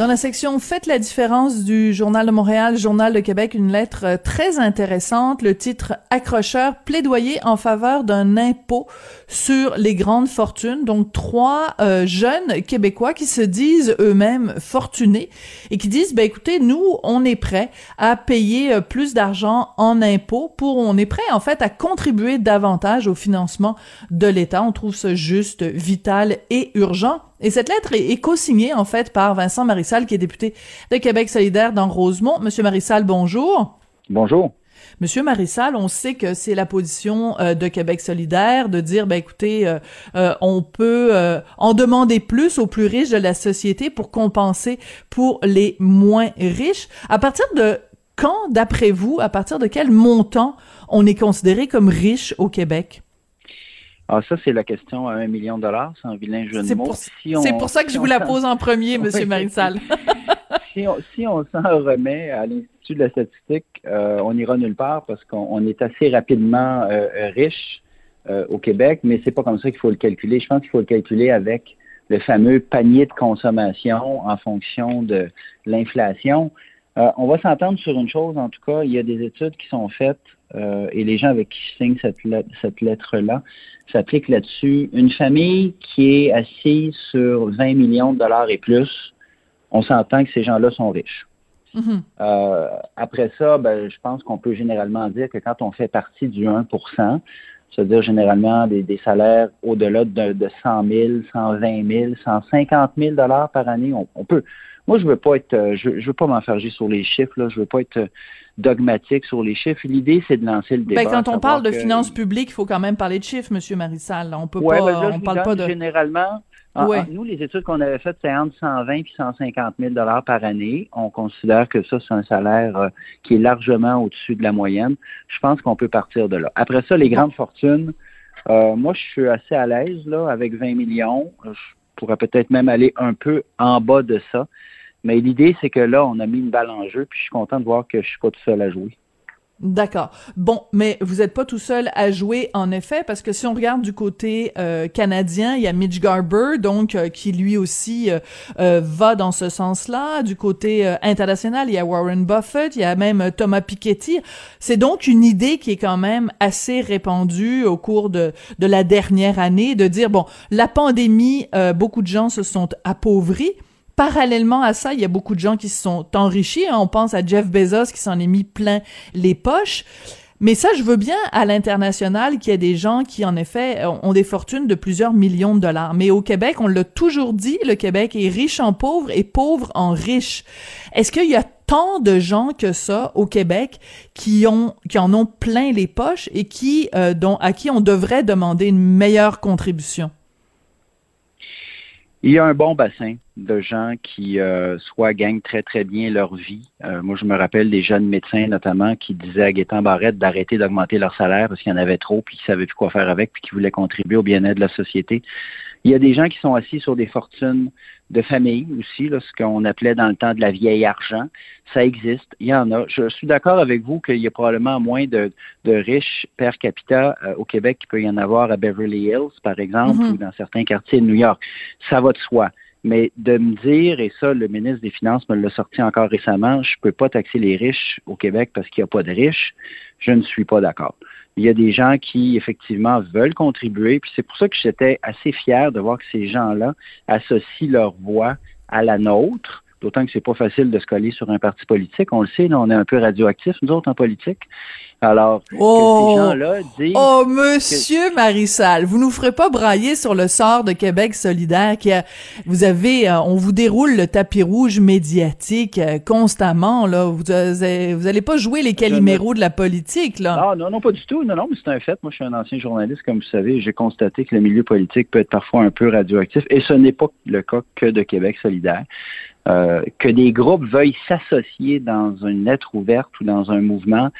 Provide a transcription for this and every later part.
Dans la section Faites la différence du Journal de Montréal, Journal de Québec, une lettre euh, très intéressante, le titre accrocheur, plaidoyer en faveur d'un impôt sur les grandes fortunes. Donc trois euh, jeunes Québécois qui se disent eux-mêmes fortunés et qui disent, ben écoutez, nous, on est prêts à payer euh, plus d'argent en impôts pour, on est prêt en fait à contribuer davantage au financement de l'État. On trouve ça juste, vital et urgent. Et cette lettre est, est co-signée, en fait, par Vincent Marissal, qui est député de Québec solidaire dans Rosemont. Monsieur Marissal, bonjour. Bonjour. Monsieur Marissal, on sait que c'est la position euh, de Québec solidaire de dire, ben écoutez, euh, euh, on peut euh, en demander plus aux plus riches de la société pour compenser pour les moins riches. À partir de quand, d'après vous, à partir de quel montant on est considéré comme riche au Québec? Ah, ça, c'est la question à un million de dollars. C'est un vilain jeu de C'est mots. pour, Si on- c'est pour ça que si je vous la pose en premier, Monsieur. Marissal. Si on, si on s'en remet à l'Institut de la statistique, euh, on ira nulle part parce qu'on on est assez rapidement euh, euh, riche euh, au Québec, mais c'est pas comme ça qu'il faut le calculer. Je pense qu'il faut le calculer avec le fameux panier de consommation en fonction de l'inflation. On va s'entendre sur une chose, en tout cas, il y a des études qui sont faites euh, et les gens avec qui je signe cette, lettre- cette lettre-là s'appliquent là-dessus. Une famille qui est assise sur 20 millions de dollars et plus, on s'entend que ces gens-là sont riches. Mhm. Euh, après ça, ben, je pense qu'on peut généralement dire que quand on fait partie du 1% c'est-à-dire généralement des, des salaires au-delà de, de 100 000, 120 000, 150 000 dollars par année, on, on peut. Moi, je veux pas être, euh, je, je veux pas m'enfarger sur les chiffres, là. Je veux pas être euh, dogmatique sur les chiffres. L'idée, c'est de lancer le débat. Ben, quand on parle de que- finances publiques, il faut quand même parler de chiffres, Monsieur Marissal. On peut Ouais, pas, ben là, on parle pas de. Généralement, en- Ouais. en- nous, les études qu'on avait faites, c'est entre 120 et 150 000 dollars par année. On considère que ça, c'est un salaire euh, qui est largement au-dessus de la moyenne. Je pense qu'on peut partir de là. Après ça, les grandes fortunes, euh, moi, je suis assez à l'aise là avec 20 millions. Je pourrais peut-être même aller un peu en bas de ça. Mais l'idée, c'est que là, on a mis une balle en jeu, puis je suis content de voir que je suis pas tout seul à jouer. D'accord. Bon, mais vous n'êtes pas tout seul à jouer, en effet, parce que si on regarde du côté euh, canadien, il y a Mitch Garber, donc euh, qui lui aussi euh, euh, va dans ce sens-là. Du côté euh, international, il y a Warren Buffett, il y a même Thomas Piketty. C'est donc une idée qui est quand même assez répandue au cours de, de la dernière année, de dire, bon, la pandémie, beaucoup de gens se sont appauvris. Parallèlement à ça, il y a beaucoup de gens qui se sont enrichis. hein. On pense à Jeff Bezos qui s'en est mis plein les poches. Mais ça, je veux bien à l'international qu'il y ait des gens qui, en effet, ont ont des fortunes de plusieurs millions de dollars. Mais au Québec, on l'a toujours dit, le Québec est riche en pauvres et pauvre en riches. Est-ce qu'il y a tant de gens que ça au Québec qui ont qui en ont plein les poches et qui euh, dont à qui on devrait demander une meilleure contribution? Il y a un bon bassin de gens qui euh, soit gagnent très très bien leur vie. Euh, moi, je me rappelle des jeunes médecins notamment qui disaient à Gaétan Barrette d'arrêter d'augmenter leur salaire parce qu'il y en avait trop, puis qu'ils savaient plus quoi faire avec, puis qu'ils voulaient contribuer au bien-être de la société. Il y a des gens qui sont assis sur des fortunes de famille aussi, là, ce qu'on appelait dans le temps de la vieille argent. Ça existe, il y en a. Je suis d'accord avec vous qu'il y a probablement moins de, de riches per capita euh, au Québec qu'il peut y en avoir à Beverly Hills, par exemple, Mhm. ou dans certains quartiers de New York. Ça va de soi. Mais de me dire, et ça, le ministre des Finances me l'a sorti encore récemment, je peux pas taxer les riches au Québec parce qu'il n'y a pas de riches, je ne suis pas d'accord. Il y a des gens qui, effectivement, veulent contribuer, puis c'est pour ça que j'étais assez fier de voir que ces gens-là associent leur voix à la nôtre D'autant que c'est pas facile de se coller sur un parti politique. On le sait, là, on est un peu radioactifs, nous autres, en politique. Alors, Oh! que ces gens-là disent... Oh, monsieur Marissal, vous nous ferez pas brailler sur le sort de Québec solidaire qui a, vous avez, euh, on vous déroule le tapis rouge médiatique euh, constamment, là. Vous, euh, vous allez pas jouer les caliméros de la politique, là. Ah, non, non, pas du tout. Non, non, mais c'est un fait. Moi, je suis un ancien journaliste, comme vous savez. J'ai constaté que le milieu politique peut être parfois un peu radioactif. Et ce n'est pas le cas que de Québec solidaire. Euh, que des groupes veuillent s'associer dans une lettre ouverte ou dans un mouvement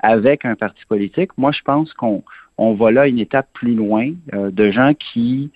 avec un parti politique. Moi, je pense qu'on on va là une étape plus loin euh, de gens qui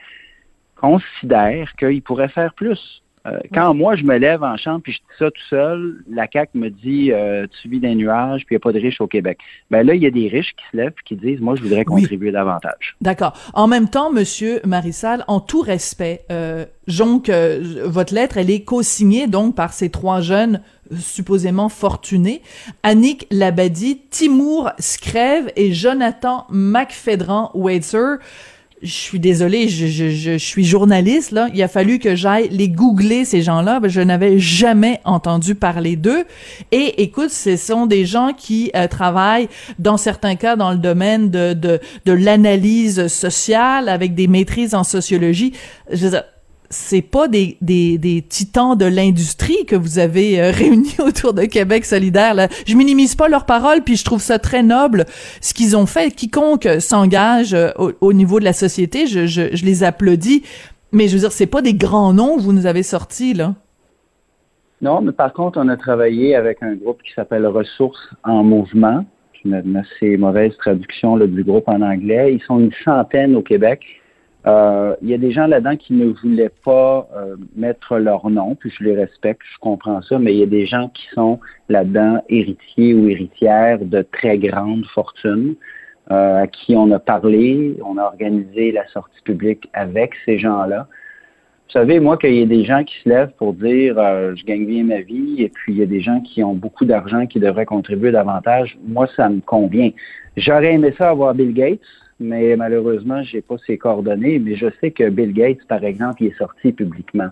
considèrent qu'ils pourraient faire plus. Euh, quand moi, je me lève en chambre puis je dis ça tout seul, la CAQ me dit euh, tu vis des nuages puis il n'y a pas de riches au Québec. Ben là, il y a des riches qui se lèvent et qui disent moi, je voudrais Oui. contribuer davantage. D'accord. En même temps, Monsieur Marissal, en tout respect, euh, donc euh, votre lettre, elle est co-signée donc par ces trois jeunes supposément fortunés, Annick Labadie, Timour Scrève et Jonathan McFedran Waitzer. Je suis désolée, je, je, je, suis journaliste, là. Il a fallu que j'aille les googler, ces gens-là. Ben, Je n'avais jamais entendu parler d'eux. Et écoute, ce sont des gens qui euh, travaillent, dans certains cas, dans le domaine de, de, de l'analyse sociale, avec des maîtrises en sociologie. Je c'est pas des, titans de l'industrie que vous avez euh, réunis autour de Québec solidaire. Là. Je minimise pas leurs paroles, puis je trouve ça très noble ce qu'ils ont fait. Quiconque s'engage euh, au, au niveau de la société, je, les applaudis. Mais je veux dire, c'est pas des grands noms que vous nous avez sortis, là. Non, mais par contre, on a travaillé avec un groupe qui s'appelle Ressources en mouvement. C'est une assez mauvaise traduction du groupe en anglais. Ils sont une centaine au Québec. Euh, il y a des gens là-dedans qui ne voulaient pas euh, mettre leur nom, puis je les respecte, je comprends ça, mais il y a des gens qui sont là-dedans héritiers ou héritières de très grandes fortunes, euh, à qui on a parlé, on a organisé la sortie publique avec ces gens-là. Vous savez, moi, qu'il y ait des gens qui se lèvent pour dire euh, je gagne bien ma vie, et puis il y a des gens qui ont beaucoup d'argent qui devraient contribuer davantage, moi, ça me convient. J'aurais aimé ça avoir Bill Gates, mais malheureusement, j'ai pas ses coordonnées, mais je sais que Bill Gates, par exemple, il est sorti publiquement.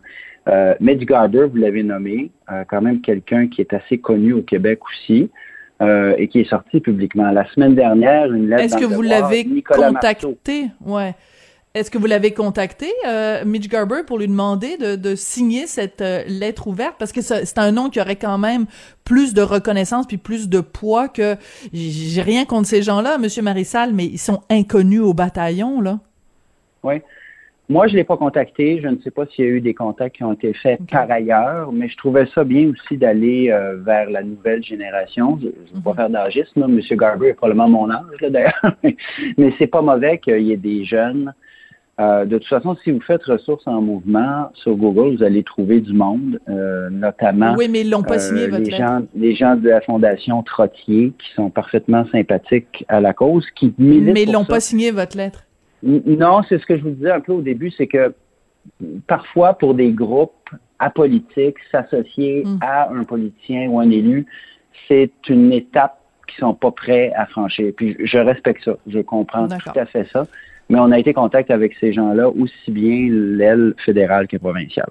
Euh, Mitch vous l'avez nommé, euh, quand même quelqu'un qui est assez connu au Québec aussi. euh, et qui est sorti publiquement. La semaine dernière, une lettre Est-ce que vous l'avez Nicolas Marceau. contacté? Ouais. Est-ce que vous l'avez contacté, euh, Mitch Garber, pour lui demander de, de signer cette euh, lettre ouverte? Parce que c'est un nom qui aurait quand même plus de reconnaissance puis plus de poids que... J'ai rien contre ces gens-là, Monsieur Marissal, mais ils sont inconnus au bataillon, là. Oui. Moi, je ne l'ai pas contacté. Je ne sais pas s'il y a eu des contacts qui ont été faits par ailleurs, mais je trouvais ça bien aussi d'aller euh, vers la nouvelle génération. Je ne veux pas Mhm. faire d'âgisme, là. M. Garber est probablement mon âge, là, d'ailleurs. mais c'est pas mauvais qu'il y ait des jeunes. Euh, de toute façon, si vous faites ressources en mouvement sur Google, vous allez trouver du monde, euh, notamment Oui, mais ils l'ont pas signé, euh, votre les lettre. gens, les gens de la Fondation Trottier qui sont parfaitement sympathiques à la cause, qui militent Mais ils l'ont pas signé, votre lettre. Non, c'est ce que je vous disais un peu au début, c'est que parfois pour des groupes apolitiques, s'associer Mm. à un politicien ou un élu, c'est une étape qu'ils sont pas prêts à franchir. Puis je respecte ça, je comprends tout à fait ça. Mais on a été en contact avec ces gens-là, aussi bien l'aile fédérale que provinciale.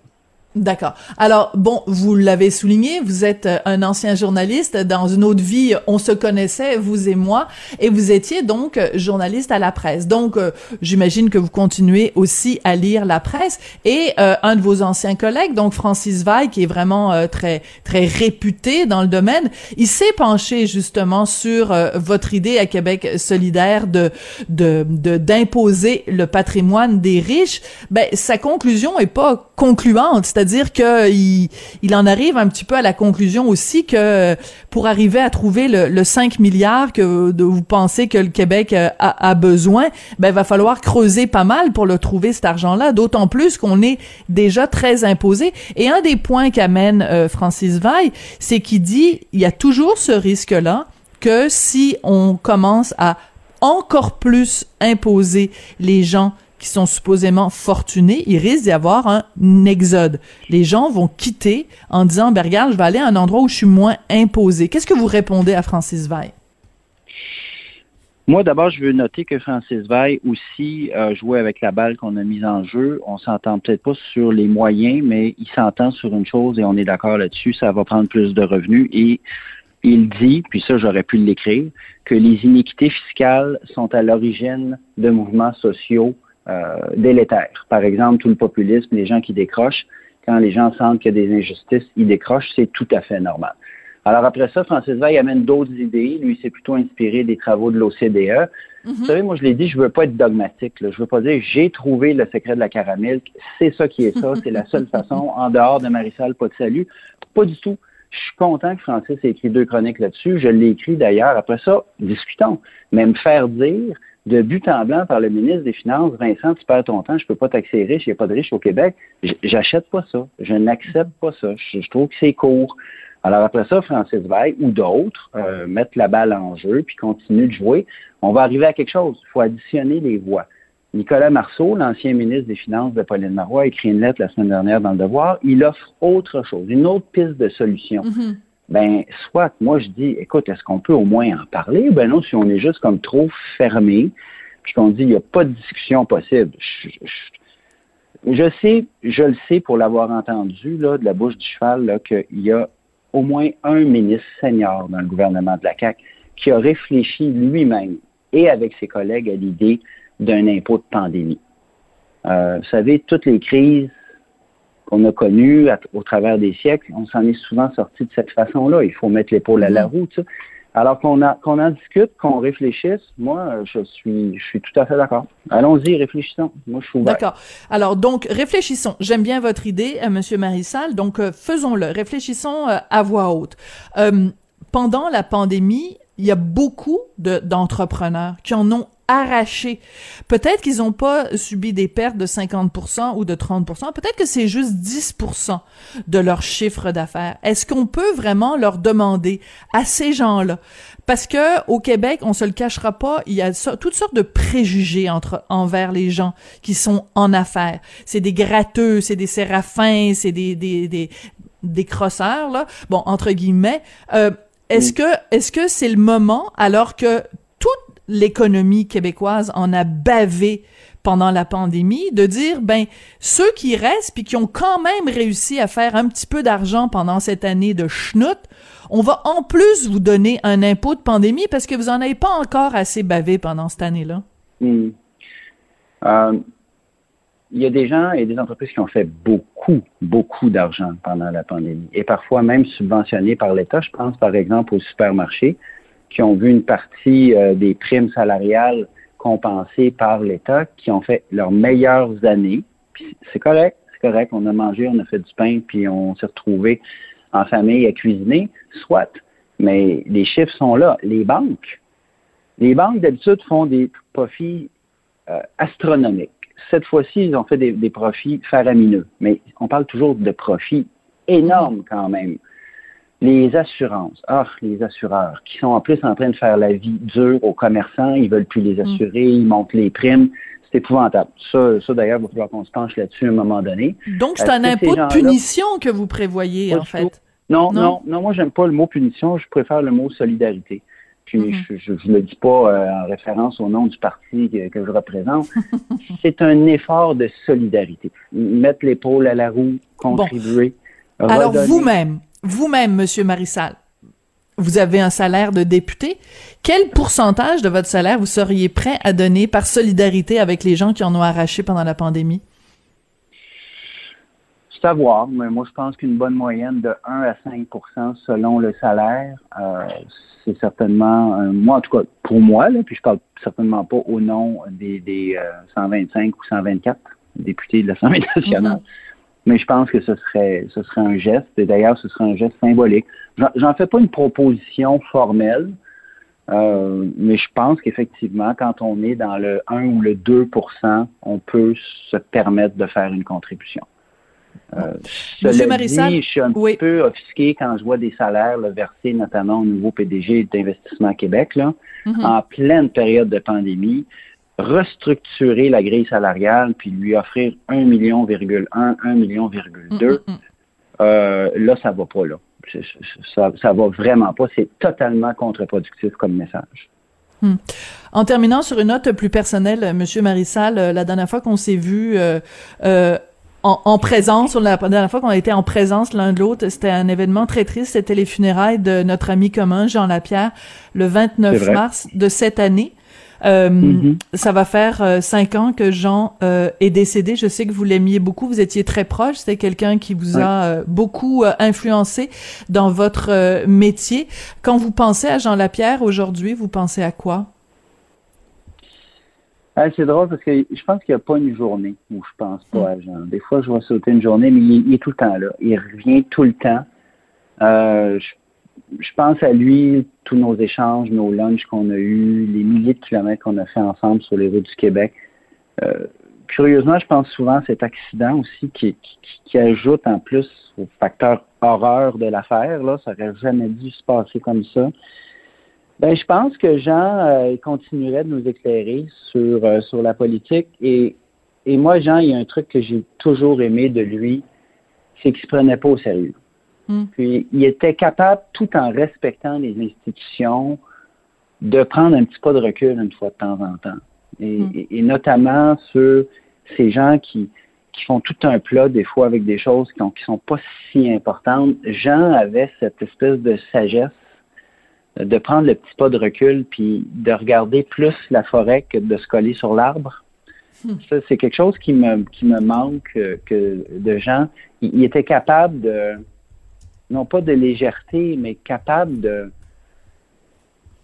D'accord. Alors, bon, vous l'avez souligné, vous êtes euh, un ancien journaliste. Dans une autre vie, on se connaissait, vous et moi, et vous étiez donc euh, journaliste à la presse. Donc, euh, j'imagine que vous continuez aussi à lire la presse. Et un de vos anciens collègues, donc Francis Veil, qui est vraiment très très réputé dans le domaine, il s'est penché justement sur votre idée à Québec solidaire de de de- d'imposer le patrimoine des riches. Ben, sa conclusion est pas concluante, c'est-à-dire que il, en arrive un petit peu à la conclusion aussi que pour arriver à trouver le, le 5 milliards que vous pensez que le Québec euh, a, besoin, ben il va falloir creuser pas mal pour le trouver cet argent-là, d'autant plus qu'on est déjà très imposé. Et un des points qu'amène euh, Francis Veil, c'est qu'il dit il y a toujours ce risque-là que si on commence à encore plus imposer les gens qui sont supposément fortunés, il risque d'y avoir un exode. Les gens vont quitter en disant, ben regarde, je vais aller à un endroit où je suis moins imposé. Qu'est-ce que vous répondez à Francis Veil? Moi, d'abord, je veux noter que Francis Veil aussi a joué avec la balle qu'on a mise en jeu. On s'entend peut-être pas sur les moyens, mais il s'entend sur une chose et on est d'accord là-dessus. Ça va prendre plus de revenus et il dit, puis ça, j'aurais pu l'écrire, que les iniquités fiscales sont à l'origine de mouvements sociaux euh, délétères. Par exemple, tout le populisme, les gens qui décrochent, quand les gens sentent qu'il y a des injustices, ils décrochent, c'est tout à fait normal. Alors après ça, Francis Veil amène d'autres idées. Lui, s'est plutôt inspiré des travaux de l'OCDE. Mhm. Vous savez, moi, je l'ai dit, je veux pas être dogmatique. Là. Je veux pas dire j'ai trouvé le secret de la caramel. C'est ça qui est ça. C'est la seule façon, en dehors de Marisol, pas de salut. Pas du tout. Je suis content que Francis ait écrit deux chroniques là-dessus. Je l'ai écrit d'ailleurs. Après ça, discutons. Mais me faire dire de but en blanc par le ministre des Finances, Vincent, tu perds ton temps, je peux pas taxer riche, il n'y a pas de riches au Québec. J'achète pas ça. Je n'accepte pas ça. Je, trouve que c'est court. Alors après ça, Francis Veil ou d'autres euh, mettent la balle en jeu puis continuent de jouer. On va arriver à quelque chose. Il faut additionner les voix. Nicolas Marceau, l'ancien ministre des Finances de Pauline Marois, a écrit une lettre la semaine dernière dans le Devoir. Il offre autre chose, une autre piste de solution. Mm-hmm. Ben, soit, moi je dis, écoute, est-ce qu'on peut au moins en parler? Ben non, si on est juste comme trop fermé, puis qu'on dit, il n'y a pas de discussion possible. Je, sais, je le sais pour l'avoir entendu là, de la bouche du cheval, qu'il y a au moins un ministre senior dans le gouvernement de la CAQ qui a réfléchi lui-même et avec ses collègues à l'idée d'un impôt de pandémie. Euh, vous savez, toutes les crises qu'on a connues au travers des siècles, on s'en est souvent sorti de cette façon-là. Il faut mettre l'épaule à la mm-hmm. roue. Tu sais. Alors qu'on qu'on en discute, qu'on réfléchisse, moi, je suis, je suis tout à fait d'accord. Allons-y, réfléchissons. Moi, je suis ouvert. D'accord. Alors, donc, réfléchissons. J'aime bien votre idée, euh, Monsieur Marissal. Donc, euh, faisons-le. Réfléchissons euh, à voix haute. pendant la pandémie, il y a beaucoup d'entrepreneurs qui en ont arraché. Peut-être qu'ils n'ont pas subi des pertes de 50% ou de 30%, peut-être que c'est juste 10% de leur chiffre d'affaires. Est-ce qu'on peut vraiment leur demander à ces gens-là? Parce que au Québec, on se le cachera pas, il y a toutes sortes de préjugés entre envers les gens qui sont en affaires. C'est des gratteux, c'est des séraphins, c'est des des des des crosseurs là. Bon, entre guillemets, euh, est-ce que est-ce que c'est le moment alors que l'économie québécoise en a bavé pendant la pandémie, de dire, ben, ceux qui restent puis qui ont quand même réussi à faire un petit peu d'argent pendant cette année de schnout, on va en plus vous donner un impôt de pandémie parce que vous en avez pas encore assez bavé pendant cette année-là. Hmm. Euh, il y a des gens et des entreprises qui ont fait beaucoup, beaucoup d'argent pendant la pandémie et parfois même subventionnés par l'État. Je pense par exemple aux supermarchés qui ont vu une partie euh, des primes salariales compensées par l'État, qui ont fait leurs meilleures années. c'est correct, c'est correct. On a mangé, on a fait du pain, puis on s'est retrouvé en famille à cuisiner, soit. Mais les chiffres sont là. Les banques, les banques d'habitude font des profits euh, astronomiques. Cette fois-ci, ils ont fait des, des, profits faramineux. Mais on parle toujours de profits énormes quand même. Les assurances, ah, les assureurs, qui sont en plus en train de faire la vie dure aux commerçants, ils veulent plus les mm. assurer, ils montent les primes. C'est épouvantable. Ça, ça d'ailleurs, il va falloir qu'on se penche là-dessus à un moment donné. Donc, c'est un impôt de punition que vous prévoyez, en fait. Non, non, non, moi, j'aime pas le mot punition, je préfère le mot solidarité. Puis, mm-hmm. je ne le dis pas euh, en référence au nom du parti que, je représente. c'est un effort de solidarité. Mettre l'épaule à la roue, contribuer. Alors, vous-même, vous-même, Monsieur Marissal, vous avez un salaire de député. Quel pourcentage de votre salaire vous seriez prêt à donner par solidarité avec les gens qui en ont arraché pendant la pandémie? Savoir, mais moi je pense qu'une bonne moyenne de 1 à 5% selon le salaire, euh, c'est certainement, moi en tout cas pour moi, là, puis je parle certainement pas au nom des, 125 euh, ou 124 députés de l'Assemblée nationale. Mm-hmm. Mais je pense que ce serait, ce serait un geste, et d'ailleurs, ce serait un geste symbolique. J'en fais pas une proposition formelle, euh, mais je pense qu'effectivement, quand on est dans le 1 ou le 2% on peut se permettre de faire une contribution. Euh, Monsieur Marissal, je suis un peu offusqué quand je vois des salaires versés notamment au nouveau PDG d'Investissement Québec, là, mm-hmm. en pleine période de pandémie restructurer la grille salariale puis lui offrir 1 million, 1 million, 2, mm, mm, mm. euh, là, ça va pas, là. Ça, ça va vraiment pas. C'est totalement contre-productif comme message. Hmm. En terminant sur une note plus personnelle, Monsieur Marissal, euh, la dernière fois qu'on s'est vu euh, euh, en, en, présence, la dernière fois qu'on a été en présence l'un de l'autre, c'était un événement très triste. C'était les funérailles de notre ami commun Jean Lapierre le 29 mars de cette année. Euh, mm-hmm. Ça va faire euh, cinq ans que Jean euh, est décédé. Je sais que vous l'aimiez beaucoup. Vous étiez très proche. C'était quelqu'un qui vous a beaucoup influencé dans votre métier. Quand vous pensez à Jean Lapierre aujourd'hui, vous pensez à quoi? Ah, c'est drôle parce que je pense qu'il n'y a pas une journée où je pense pas à Jean. Des fois, je vois sauter une journée, mais il, est tout le temps là. Il revient tout le temps. Euh, je, pense à lui, tous nos échanges, nos lunchs qu'on a eus, les milliers de kilomètres qu'on a fait ensemble sur les routes du Québec. Euh, curieusement, je pense souvent à cet accident aussi qui, ajoute en plus au facteur horreur de l'affaire. Ça n'aurait jamais dû se passer comme ça. Ben, je pense que Jean euh, continuerait de nous éclairer sur, euh, sur la politique. Et, et moi, Jean, il y a un truc que j'ai toujours aimé de lui, c'est qu'il se prenait pas au sérieux. Hmm. Puis il était capable, tout en respectant les institutions, de prendre un petit pas de recul une fois de temps en temps. Et, hmm. et, notamment sur ces gens qui, qui font tout un plat, des fois avec des choses qui, qui sont pas si importantes. Jean avait cette espèce de sagesse de prendre le petit pas de recul puis de regarder plus la forêt que de se coller sur l'arbre. Hmm. Ça, c'est quelque chose qui me, qui me manque euh, que de gens. Il, était capable de, non pas de légèreté, mais capable de,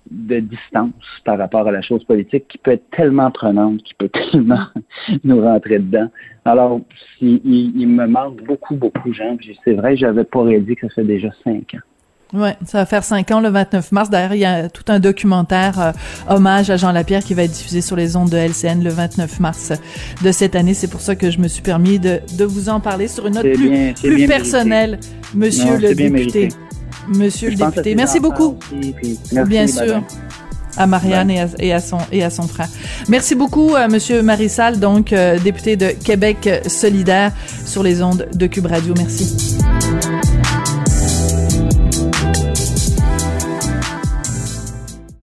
de distance par rapport à la chose politique qui peut être tellement prenante, qui peut tellement nous rentrer dedans. Alors, il, me manque beaucoup, beaucoup, Jean. C'est vrai, j'avais pas réalisé que ça fait déjà cinq ans. Ouais, ça va faire cinq ans le 29 mars. D'ailleurs, il y a tout un documentaire euh, hommage à Jean Lapierre qui va être diffusé sur les ondes de LCN le 29 mars de cette année. C'est pour ça que je me suis permis de, de vous en parler sur une note plus, plus personnelle, Monsieur le député. Monsieur le député, merci beaucoup. bien sûr. À Marianne et à, et à, son et à son frère. Merci beaucoup, euh, Monsieur Marissal, donc euh, député de Québec solidaire sur les ondes de Cube Radio. Merci.